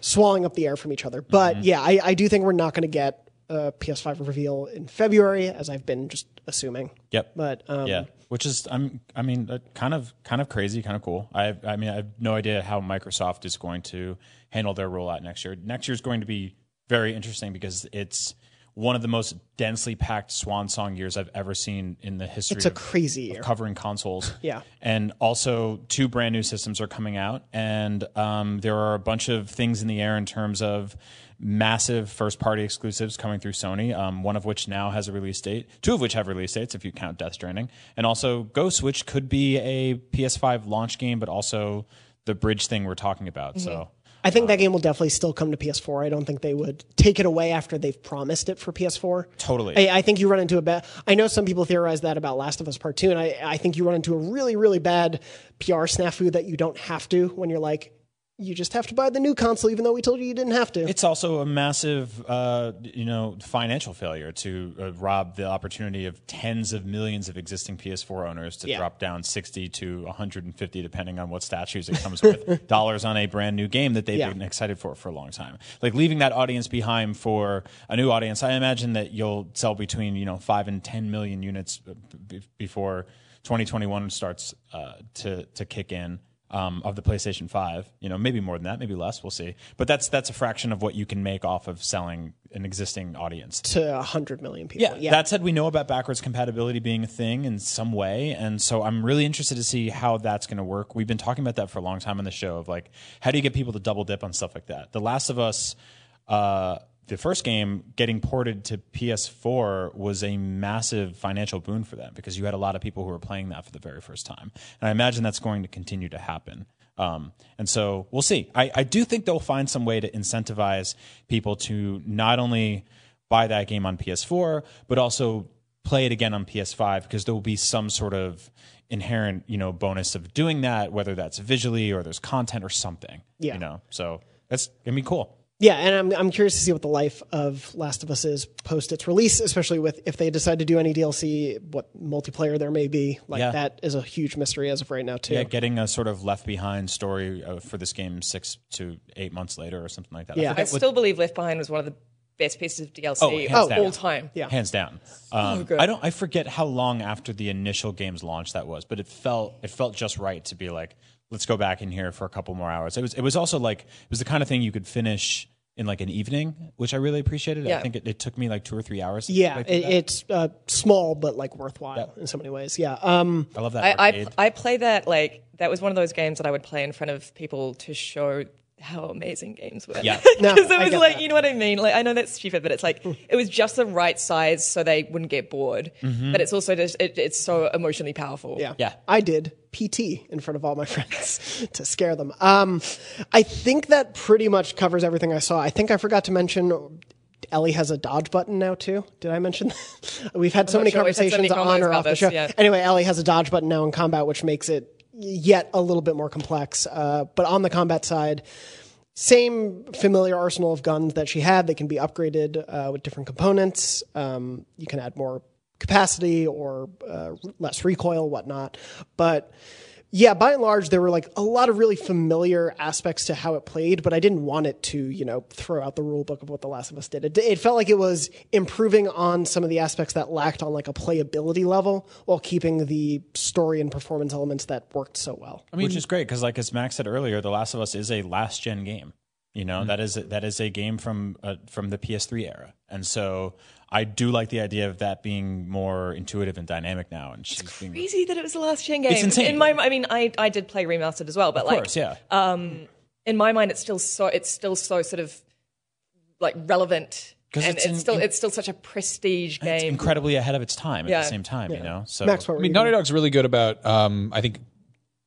swallowing up the air from each other. But yeah, I, I do think we're not going to get a PS5 reveal in February, as I've been just assuming. Yep. But um, yeah, which is I'm I mean uh, kind of kind of crazy, kind of cool. I I mean I have no idea how Microsoft is going to handle their rollout next year. Next year is going to be very interesting because it's one of the most densely packed swan song years I've ever seen in the history. it's a of- crazy year. covering consoles. Yeah. And also, two brand new systems are coming out, and um, there are a bunch of things in the air in terms of massive first party exclusives coming through Sony, um, one of which now has a release date, two of which have release dates if you count Death Stranding, and also Ghost, which could be a PS5 launch game, but also the bridge thing we're talking about. So. I think that game will definitely still come to PS4. I don't think they would take it away after they've promised it for PS4. Totally. I, I think you run into a bad. I know some people theorize that about Last of Us Part Two, and I, I think you run into a really, really bad PR snafu that you don't have to when you're like, you just have to buy the new console, even though we told you you didn't have to. It's also a massive, uh, you know, financial failure to uh, rob the opportunity of tens of millions of existing PS4 owners to Yeah. drop down 60 to 150, depending on what statues it comes with, dollars on a brand new game that they've Yeah. been excited for for a long time. Like leaving that audience behind for a new audience, I imagine that you'll sell between you know five and 10 million units uh, b- before 2021 starts uh, to to kick in um, of the PlayStation 5. You know, maybe more than that, maybe less. We'll see. But that's that's a fraction of what you can make off of selling an existing audience. to hundred million people. Yeah. That said, we know about backwards compatibility being a thing in some way, and so I'm really interested to see how that's going to work. We've been talking about that for a long time on the show of like, how do you get people to double dip on stuff like that? The Last of Us. Uh, the first game getting ported to PS4 was a massive financial boon for them because you had a lot of people who were playing that for the very first time. And I imagine that's going to continue to happen. Um, and so we'll see. I, I do think they'll find some way to incentivize people to not only buy that game on PS4, but also play it again on PS5 because there will be some sort of inherent, you know, bonus of doing that, whether that's visually or there's content or something. Yeah. You know, so that's gonna be cool. Yeah, and I'm I'm curious to see what the life of Last of Us is post its release, especially with if they decide to do any DLC, what multiplayer there may be. Like Yeah. that is a huge mystery as of right now too. Yeah, getting a sort of left behind story uh, for this game six to eight months later or something like that. Yeah. I forget what- still believe Left Behind was one of the best pieces of DLC Oh, of down. all time. Yeah. hands down. Um, good. I don't. I forget how long after the initial game's launch that was, but it felt it felt just right to be like, let's go back in here for a couple more hours. It was. It was also like it was the kind of thing you could finish in like an evening, which I really appreciated. I think it, it took me like two or three hours. Yeah, it, it's uh, small but like worthwhile in so many ways. Yeah. Um, I love that. I, I. I play that like that was one of those games that I would play in front of people to show how amazing games were. Yeah. No, because it I was like that. you know what I mean. Like I know that's stupid, but it's like it was just the right size so they wouldn't get bored. But it's also just it, it's so emotionally powerful. Yeah. Yeah. I did PT in front of all my friends to scare them. Um, I think that pretty much covers everything I saw. I think I forgot to mention Ellie has a dodge button now too. Did I mention that? We've had so many sure. Had so conversations on or about off the show. yeah. Anyway, Ellie has a dodge button now in combat, which makes it yet a little bit more complex. Uh, but on the combat side, same familiar arsenal of guns that she had. They can be upgraded uh, with different components. Um, you can add more capacity or uh, less recoil, whatnot. But yeah, by and large, there were like a lot of really familiar aspects to how it played, but I didn't want it to, you know, throw out the rule book of what The Last of Us did. It, it felt like it was improving on some of the aspects that lacked on like a playability level while keeping the story and performance elements that worked so well. I which is great because, like as Max said earlier, The Last of Us is a last gen game. You know that is that is a game from uh, from the PS3 era, and so I do like the idea of that being more intuitive and dynamic now. And she's being, Crazy that it was the last chain game. It's insane. In my, I mean, I I did play remastered as well, but of like course, yeah. in my mind, it's still so it's still so sort of like relevant. 'Cause and it's it's, in- still in- it's still such a prestige it's game. incredibly ahead of its time at the same time. You know, so Max, I mean, Naughty gonna- Dog's really good about, um, I think,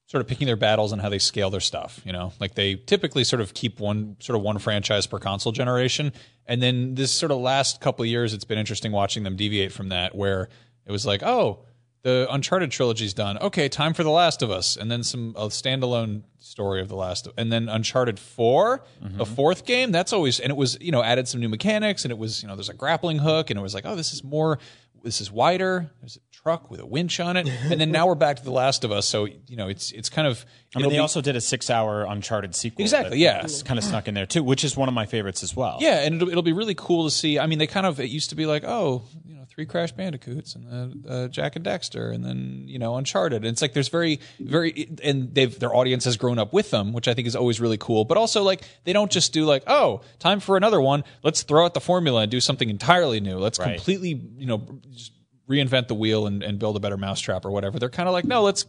sort of picking their battles and how they scale their stuff. You know, like they typically sort of keep one sort of one franchise per console generation, and then this sort of last couple of years, it's been interesting watching them deviate from that, where it was like, oh. The Uncharted trilogy's done. Okay, time for The Last of Us, and then some a standalone story of The Last, of, and then Uncharted 4 a mm-hmm. fourth game. That's always, and it was you know added some new mechanics, and it was you know there's a grappling hook, and it was like, oh, this is more this is wider. There's truck with a winch on it, and then now we're back to The Last of Us. So you know, it's it's kind of. I mean, they be- also did a six-hour Uncharted sequel. Exactly, yeah. it's kind of snuck in there too, which is one of my favorites as well. yeah, and it'll it'll be really cool to see. I mean, they kind of it used to be like, oh, you know, three Crash Bandicoots and then uh, Jak and Daxter, and then you know, Uncharted. And it's like there's very very, and they've their audience has grown up with them, which I think is always really cool. But also like they don't just do like, oh, time for another one. Let's throw out the formula and do something entirely new. Let's Right. completely you know. Just, reinvent the wheel and, and build a better mousetrap or whatever. They're kind of like, no, let's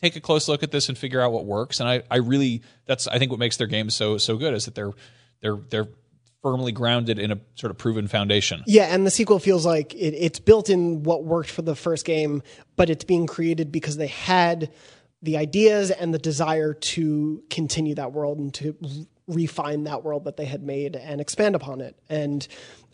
take a close look at this and figure out what works. And I, I really, that's I think what makes their games so so good is that they're they're they're firmly grounded in a sort of proven foundation. Yeah, and the sequel feels like it, it's built in what worked for the first game, but it's being created because they had the ideas and the desire to continue that world and to refine that world that they had made and expand upon it. And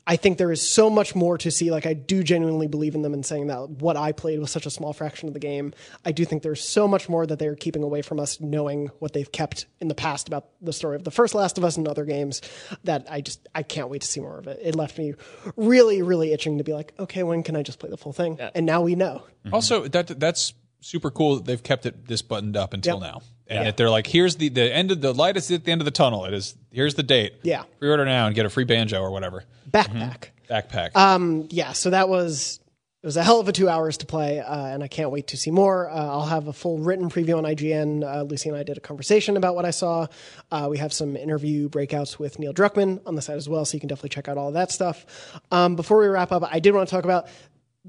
I think there is so much more to see. Like, I do genuinely believe in them in saying that what I played was such a small fraction of the game. I do think there's so much more that they're keeping away from us, knowing what they've kept in the past about the story of the first Last of Us and other games. That I just I can't wait to see more of it. It left me really, really itching to be like, okay, when can I just play the full thing? And now we know. Mm-hmm. Also, that that's super cool that they've kept it this buttoned up until Yep. now. And that they're like, here's the the end of the light is at the end of the tunnel. It is here's the date. Yeah. Pre-order now and get a free banjo or whatever. Backpack. Backpack. Um, yeah, so that was it was a hell of a two hours to play, uh, and I can't wait to see more. Uh, I'll have a full written preview on IGN. Uh, Lucy and I did a conversation about what I saw. Uh, we have some interview breakouts with Neil Druckmann on the site as well, so you can definitely check out all of that stuff. Um, before we wrap up, I did want to talk about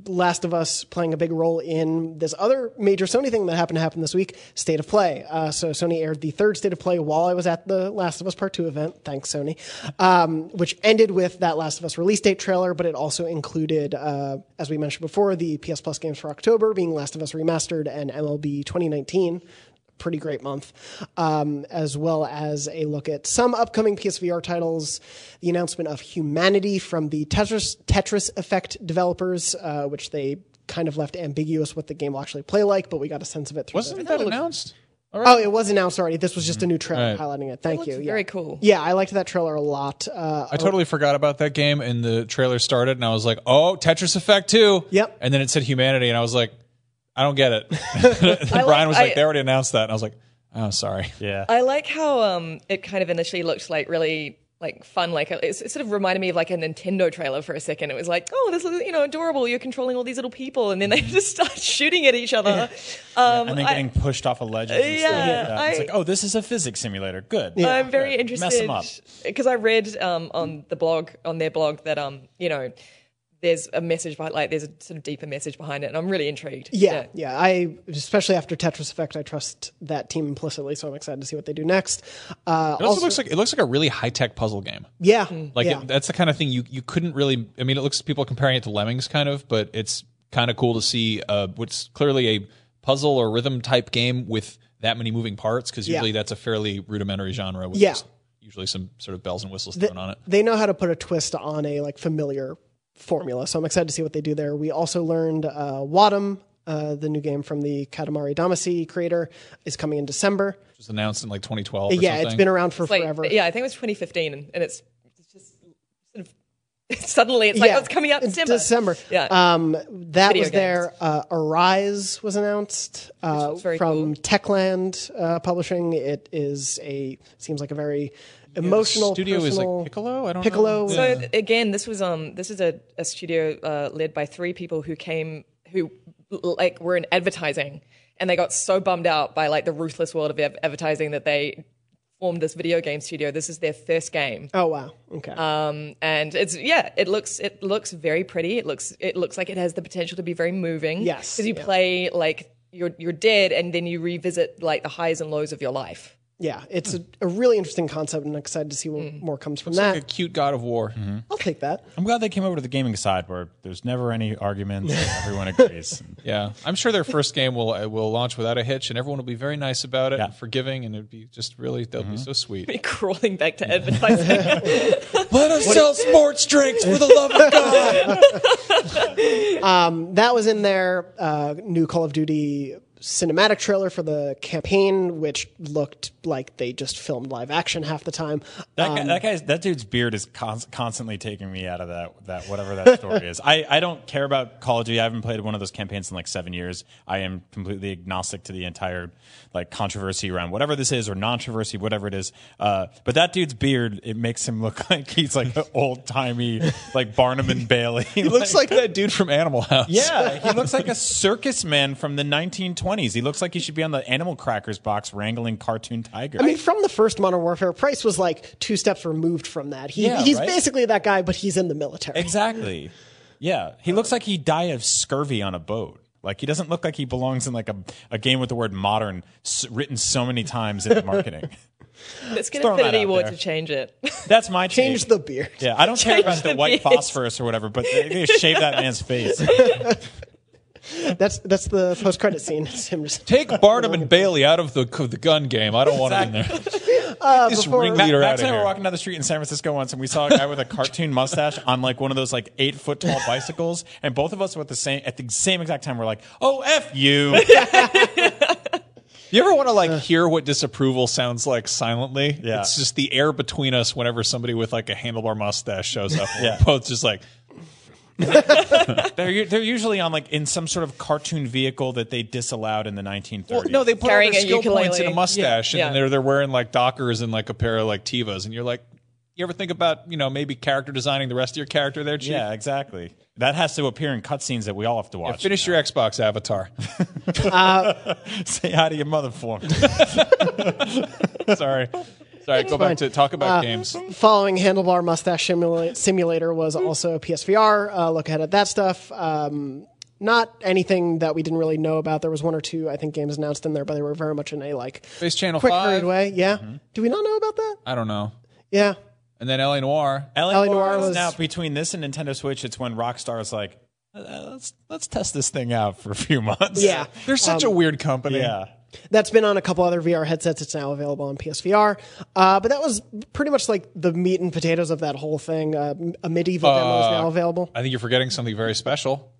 Last of Us playing a big role in this other major Sony thing that happened to happen this week, State of Play. Uh, so Sony aired the third State of Play while I was at the Last of Us Part 2 event, thanks Sony, um, which ended with that Last of Us release date trailer, but it also included, uh, as we mentioned before, the PS Plus games for October being Last of Us Remastered and MLB 2019 pretty great month, um, as well as a look at some upcoming PSVR titles, the announcement of Humanity from the Tetris, Tetris Effect developers, uh, which they kind of left ambiguous what the game will actually play like, but we got a sense of it through Wasn't the, that announced? Oh, it was announced already. This was just a new trailer Right. highlighting it. Thank looks you. very yeah. cool. Yeah, I liked that trailer a lot. Uh, I totally forgot about that game, and the trailer started, and I was like, "Oh, Tetris Effect too." Yep. And then it said Humanity, and I was like, "I don't get it." and I Brian was like- like, I- "They already announced that," and I was like, "Oh, sorry." yeah. I like how um, it kind of initially looked like really like fun. Like it's, it sort of reminded me of like a Nintendo trailer for a second. It was like, oh, this is you know adorable. You're controlling all these little people, and then they just start shooting at each other. Um, and then I- getting pushed off of ledge. and stuff Yeah, like that. it's like, oh, this is a physics simulator. Good. I'm very Good. Mess interested them up. because I read um, on the blog on their blog that um you know there's a message behind like there's a sort of deeper message behind it, and I'm really intrigued. Yeah, yeah. I especially after Tetris Effect, I trust that team implicitly, so I'm excited to see what they do next. Uh, It also, looks like it looks like a really high tech puzzle game. yeah, Like yeah. it, that's the kind of thing you you couldn't really. I mean, it looks people are comparing it to Lemmings, kind of, but it's kind of cool to see uh, what's clearly a puzzle or rhythm type game with that many moving parts because Yeah. usually that's a fairly rudimentary genre with Yeah. usually some sort of bells and whistles thrown on it. they know how to put a twist on a like familiar formula. So I'm excited to see what they do there. We also learned uh, Wattam, uh, the new game from the Katamari Damacy creator, is coming in December. It was announced in like 2012. Or yeah, something. it's been around for It's like forever. yeah, I think it was 2015, and, and it's, it's just sort of suddenly it's like oh, it's coming out in December. December. Yeah. Um, that Video was there. Uh, Arise was announced uh, looks very from Techland uh, Publishing. It is a seems like a very emotional studio is like Piccolo. I don't Piccolo. know. So th- again, this was um this is a, a studio uh, led by three people who came who like were in advertising and they got so bummed out by like the ruthless world of advertising that they formed this video game studio. This is their first game. Oh wow. Okay. Um, and it's yeah, it looks it looks very pretty. It looks it looks like it has the potential to be very moving. Yes, because you yeah. play like you're you're dead, and then you revisit like the highs and lows of your life. Yeah, it's a, a really interesting concept, and I'm excited to see what Mm. more comes from It's that. like a cute God of War. I'll take that. I'm glad they came over to the gaming side where there's never any arguments. everyone agrees. Yeah, I'm sure their first game will uh, will launch without a hitch, and everyone will be very nice about it, Yeah. and forgiving, and it'd be just really they'll be so sweet. Be Crawling back to advertising. Let us sell sports drinks for the love of God. That was in their uh, new Call of Duty cinematic trailer for the campaign, which looked like they just filmed live action half the time. That, guy, that guy's that dude's beard is cons- constantly taking me out of that that whatever that story is. I, I don't care about Call of Duty. I haven't played one of those campaigns in like seven years. I am completely agnostic to the entire like controversy around whatever this is or non-controversy, whatever it is. Uh, but that dude's beard it makes him look like he's like an old timey like Barnum and Bailey. He looks like that dude from Animal House. yeah, he looks like a circus man from the 1920s. He looks like he should be on the Animal Crackers box wrangling cartoon tigers. I mean, from the first Modern Warfare, Price was like two steps removed from that. He, Yeah, he's right? basically that guy, but he's in the military. Exactly. Yeah, he looks like he died of scurvy on a boat. Like he doesn't look like he belongs in like a, a game with the word modern s- written so many times in the marketing. Let's get throwing that Infinity out War to change it. That's my Change take. the beard. Yeah, I don't care about the, the white beard. phosphorus or whatever, but they, they shave that man's face. That's that's the post credit scene. It's him just Take Barnum and Bailey out of the the gun game. I don't want him in there. Uh, uh, this ringleader Max out and I of were here. walking down the street in San Francisco once, and we saw a guy with a cartoon mustache on like one of those like eight foot tall bicycles, and both of us were at the same at the same exact time. We're like, "Oh, f you." You ever want to like uh. hear what disapproval sounds like silently? Yeah. It's just the air between us whenever somebody with like a handlebar mustache shows up. Yeah. We're both just like, they're u- they're usually on like in some sort of cartoon vehicle that they disallowed in the 1930s. well, no, they put all Carrying their a skill points in a ukulele. mustache, Yeah. and Yeah. they're they're wearing like Dockers and like a pair of like Tevas, and you're like, you ever think about you know maybe character designing the rest of your character there, Chief? Yeah, exactly. That has to appear in cutscenes that we all have to watch. Finish your Xbox avatar. Uh, Say hi to your mother for me. Sorry, sorry. Go back to talk about games. following Handlebar Mustache Simula- Simulator was also PSVR. Uh, look ahead at that stuff. Um, not anything that we didn't really know about. There was one or two, I think, games announced in there, but they were very much in a like Space Channel quick, Five. hurried way. Yeah. Do we not know about that? I don't know. Yeah. And then LA Noire. LA Noire Noire was- now between this and Nintendo Switch, it's when Rockstar is like, uh, let's let's test this thing out for a few months. Yeah. They're such a weird company. yeah. That's been on a couple other VR headsets. It's now available on PSVR. Uh, but that was pretty much like the meat and potatoes of that whole thing. Uh, a medieval demo is now available. I think you're forgetting something very special.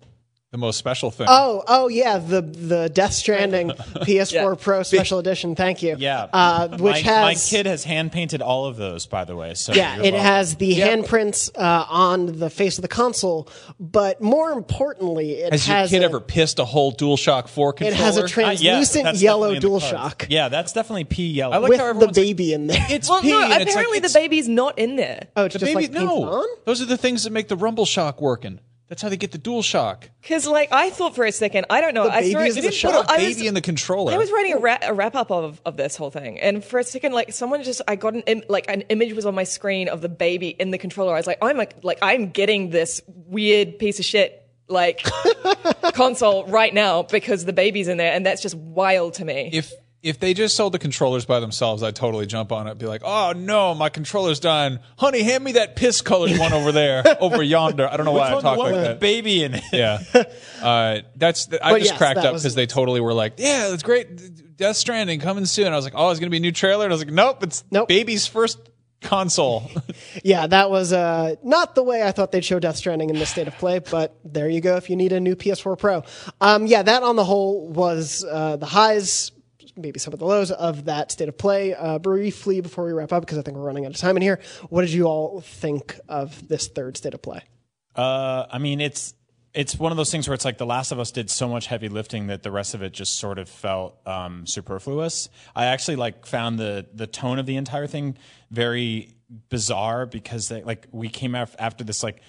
The most special thing. Oh, oh yeah, the the Death Stranding PS4 Yeah. Pro Special Edition. Thank you. Yeah, uh, which my, has my kid has hand painted all of those, by the way. So Yeah, it welcome. has the handprints uh, on the face of the console, but more importantly, it Has your has kid a, ever pissed a whole DualShock 4 controller? it has a Uh, yeah, translucent yellow definitely in. DualShock Yeah, that's definitely P yellow. I like with how the everyone's like, baby in there. it's Well, P, no, and it's like, apparently it's- the baby's not in there. oh, it's the just baby. like painted no, on. those are the things that make the Rumble Shock working. That's how they get the Dual Shock. Because, like, I thought for a second, I don't know. The I baby is it- the shock. I baby was- in the controller. I was writing a, ra- a wrap up of, of this whole thing, and for a second, like someone just, I got an Im- like an image was on my screen of the baby in the controller. I was like, I'm like, like I'm getting this weird piece of shit like console right now because the baby's in there, and that's just wild to me. if if they just sold the controllers by themselves, I'd totally jump on it. Be like, oh no, my controller's done. Honey, hand me that piss colored one over there, over yonder. I don't know why I Which one, the talk like that. baby in it. Yeah, uh, that's. I But just yes, cracked up because they totally were like, "Yeah, it's great, Death Stranding coming soon." I was like, "Oh, it's gonna be a new trailer," and I was like, "Nope, it's Nope. baby's first console." Yeah, that was uh, not the way I thought they'd show Death Stranding in this state of play, but there you go if you need a new PS4 Pro. Um, yeah, that on the whole was uh, the highs, maybe some of the lows of that state of play. Uh, briefly before we wrap up, because I think we're running out of time in here, what did you all think of this third state of play? Uh, I mean, it's it's one of those things where it's like The Last of Us did so much heavy lifting that the rest of it just sort of felt um, superfluous. I actually like found the the tone of the entire thing very bizarre because they, like we came af- after this like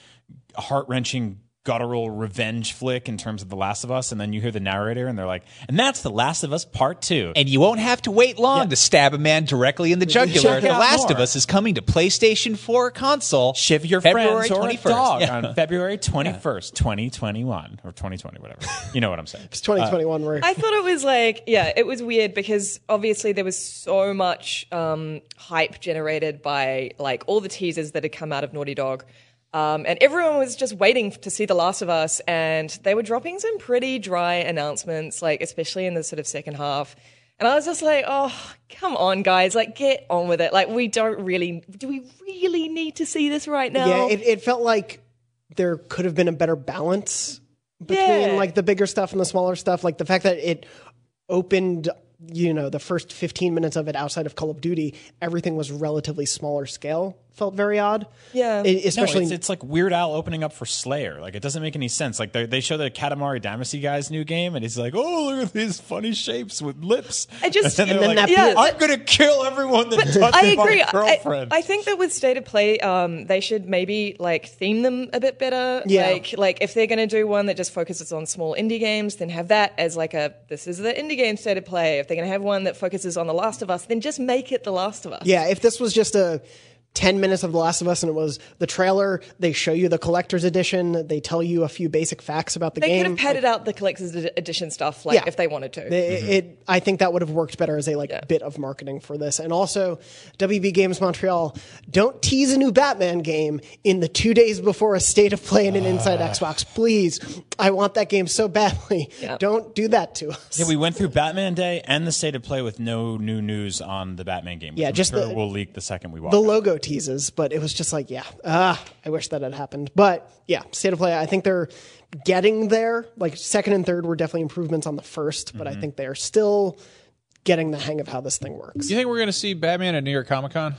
heart wrenching guttural revenge flick in terms of The Last of Us, and then you hear the narrator and they're like, and that's The Last of Us Part Two. and you won't have to wait long to stab a man directly in the jugular. The out Last of. Us is coming to PlayStation 4 console. Shiv your February friends or a dog Yeah. on February 21st, 2021 or 2020, whatever. You know what I'm saying. It's 2021. where I thought it was like, yeah, it was weird because obviously there was so much um, hype generated by like all the teasers that had come out of Naughty Dog. Um, and everyone was just waiting to see The Last of Us, and they were dropping some pretty dry announcements, like especially in the sort of second half. And I was just like, oh, come on, guys, like get on with it. Like we don't really, do we really need to see this right now? Yeah, it, it felt like there could have been a better balance between Yeah. like the bigger stuff and the smaller stuff. Like the fact that it opened, you know, the first 15 minutes of it outside of Call of Duty, everything was relatively smaller scale. Felt very odd. Yeah. No, especially it's, it's like Weird Al opening up for Slayer. Like it doesn't make any sense. Like they they show the Katamari Damacy guy's new game, and he's like, "Oh, look at these funny shapes with lips." I just- and then, And they're then like, that Yeah, I'm gonna kill everyone that touches I agree. my I, girlfriend. I think that with state of play, um, they should maybe like theme them a bit better. Yeah. Like, like if they're going to do one that just focuses on small indie games, then have that as like a this is the indie game state of play. If they're going to have one that focuses on The Last of Us, then just make it The Last of Us. Yeah, if this was just a 10 minutes of The Last of Us and it was the trailer, they show you the collector's edition, they tell you a few basic facts about the They game. They could have padded out the collector's edition stuff, like Yeah. if they wanted to. It, mm-hmm. it, I think that would have worked better as a like Yeah. bit of marketing for this. And also, WB Games Montreal, don't tease a new Batman game in the two days before a state of play and an Inside ah. Xbox, please. I want that game so badly. Yeah. Don't do that to us. yeah, we went through Batman Day and the State of Play with no new news on the Batman game. which Yeah, I'm just sure the- we'll leak the second we walk. the out. logo teases, but it was just like, yeah, ah, I wish that had happened. But yeah, state of play, I think they're getting there. Like second and third were definitely improvements on the 1st but I think they're still getting the hang of how this thing works. You think we're going to see Batman at New York Comic Con?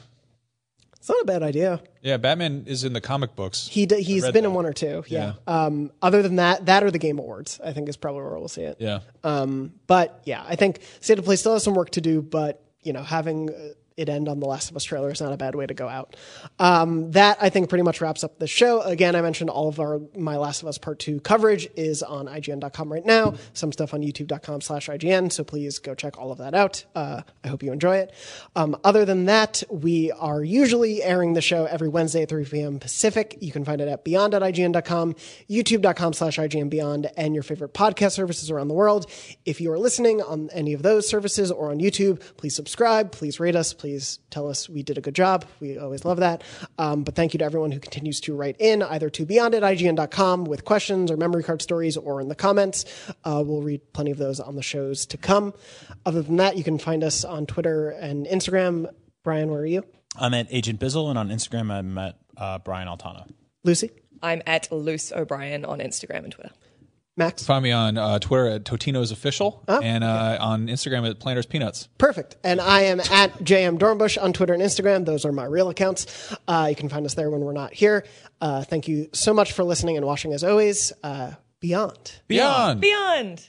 It's not a bad idea. Yeah, Batman is in the comic books. He d- he's been that. in one or two. Yeah. Yeah. Um, other than that, that or the Game Awards, I think is probably where we'll see it. yeah. Um, but yeah, I think State of Play still has some work to do, but you know, having uh, it end on the Last of Us trailer is not a bad way to go out. Um, that I think pretty much wraps up the show. Again, I mentioned all of our My Last of Us Part Two coverage is on IGN.com right now. Some stuff on YouTube.com/slash IGN. So please go check all of that out. Uh, I hope you enjoy it. Um, other than that, we are usually airing the show every Wednesday at 3 p.m. Pacific. You can find it at beyond.ign.com, youtube.com/slash IGN Beyond, and your favorite podcast services around the world. If you are listening on any of those services or on YouTube, please subscribe. Please rate us. Please tell us we did a good job. We always love that. Um, but thank you to everyone who continues to write in either to beyond at IGN.com with questions or memory card stories or in the comments. Uh, we'll read plenty of those on the shows to come. Other than that, you can find us on Twitter and Instagram. Brian, where are you? I'm at Agent Bizzle, and on Instagram, I'm at uh, Brian Altano. Lucy? I'm at Loose O'Brien on Instagram and Twitter. Max? Find me on uh, Twitter at Totino's Official and uh, on Instagram at Planters Peanuts. Perfect. And I am at JM Dornbush on Twitter and Instagram. Those are my real accounts. Uh, you can find us there when we're not here. Uh, thank you so much for listening and watching as always. Uh, beyond. Beyond. Beyond.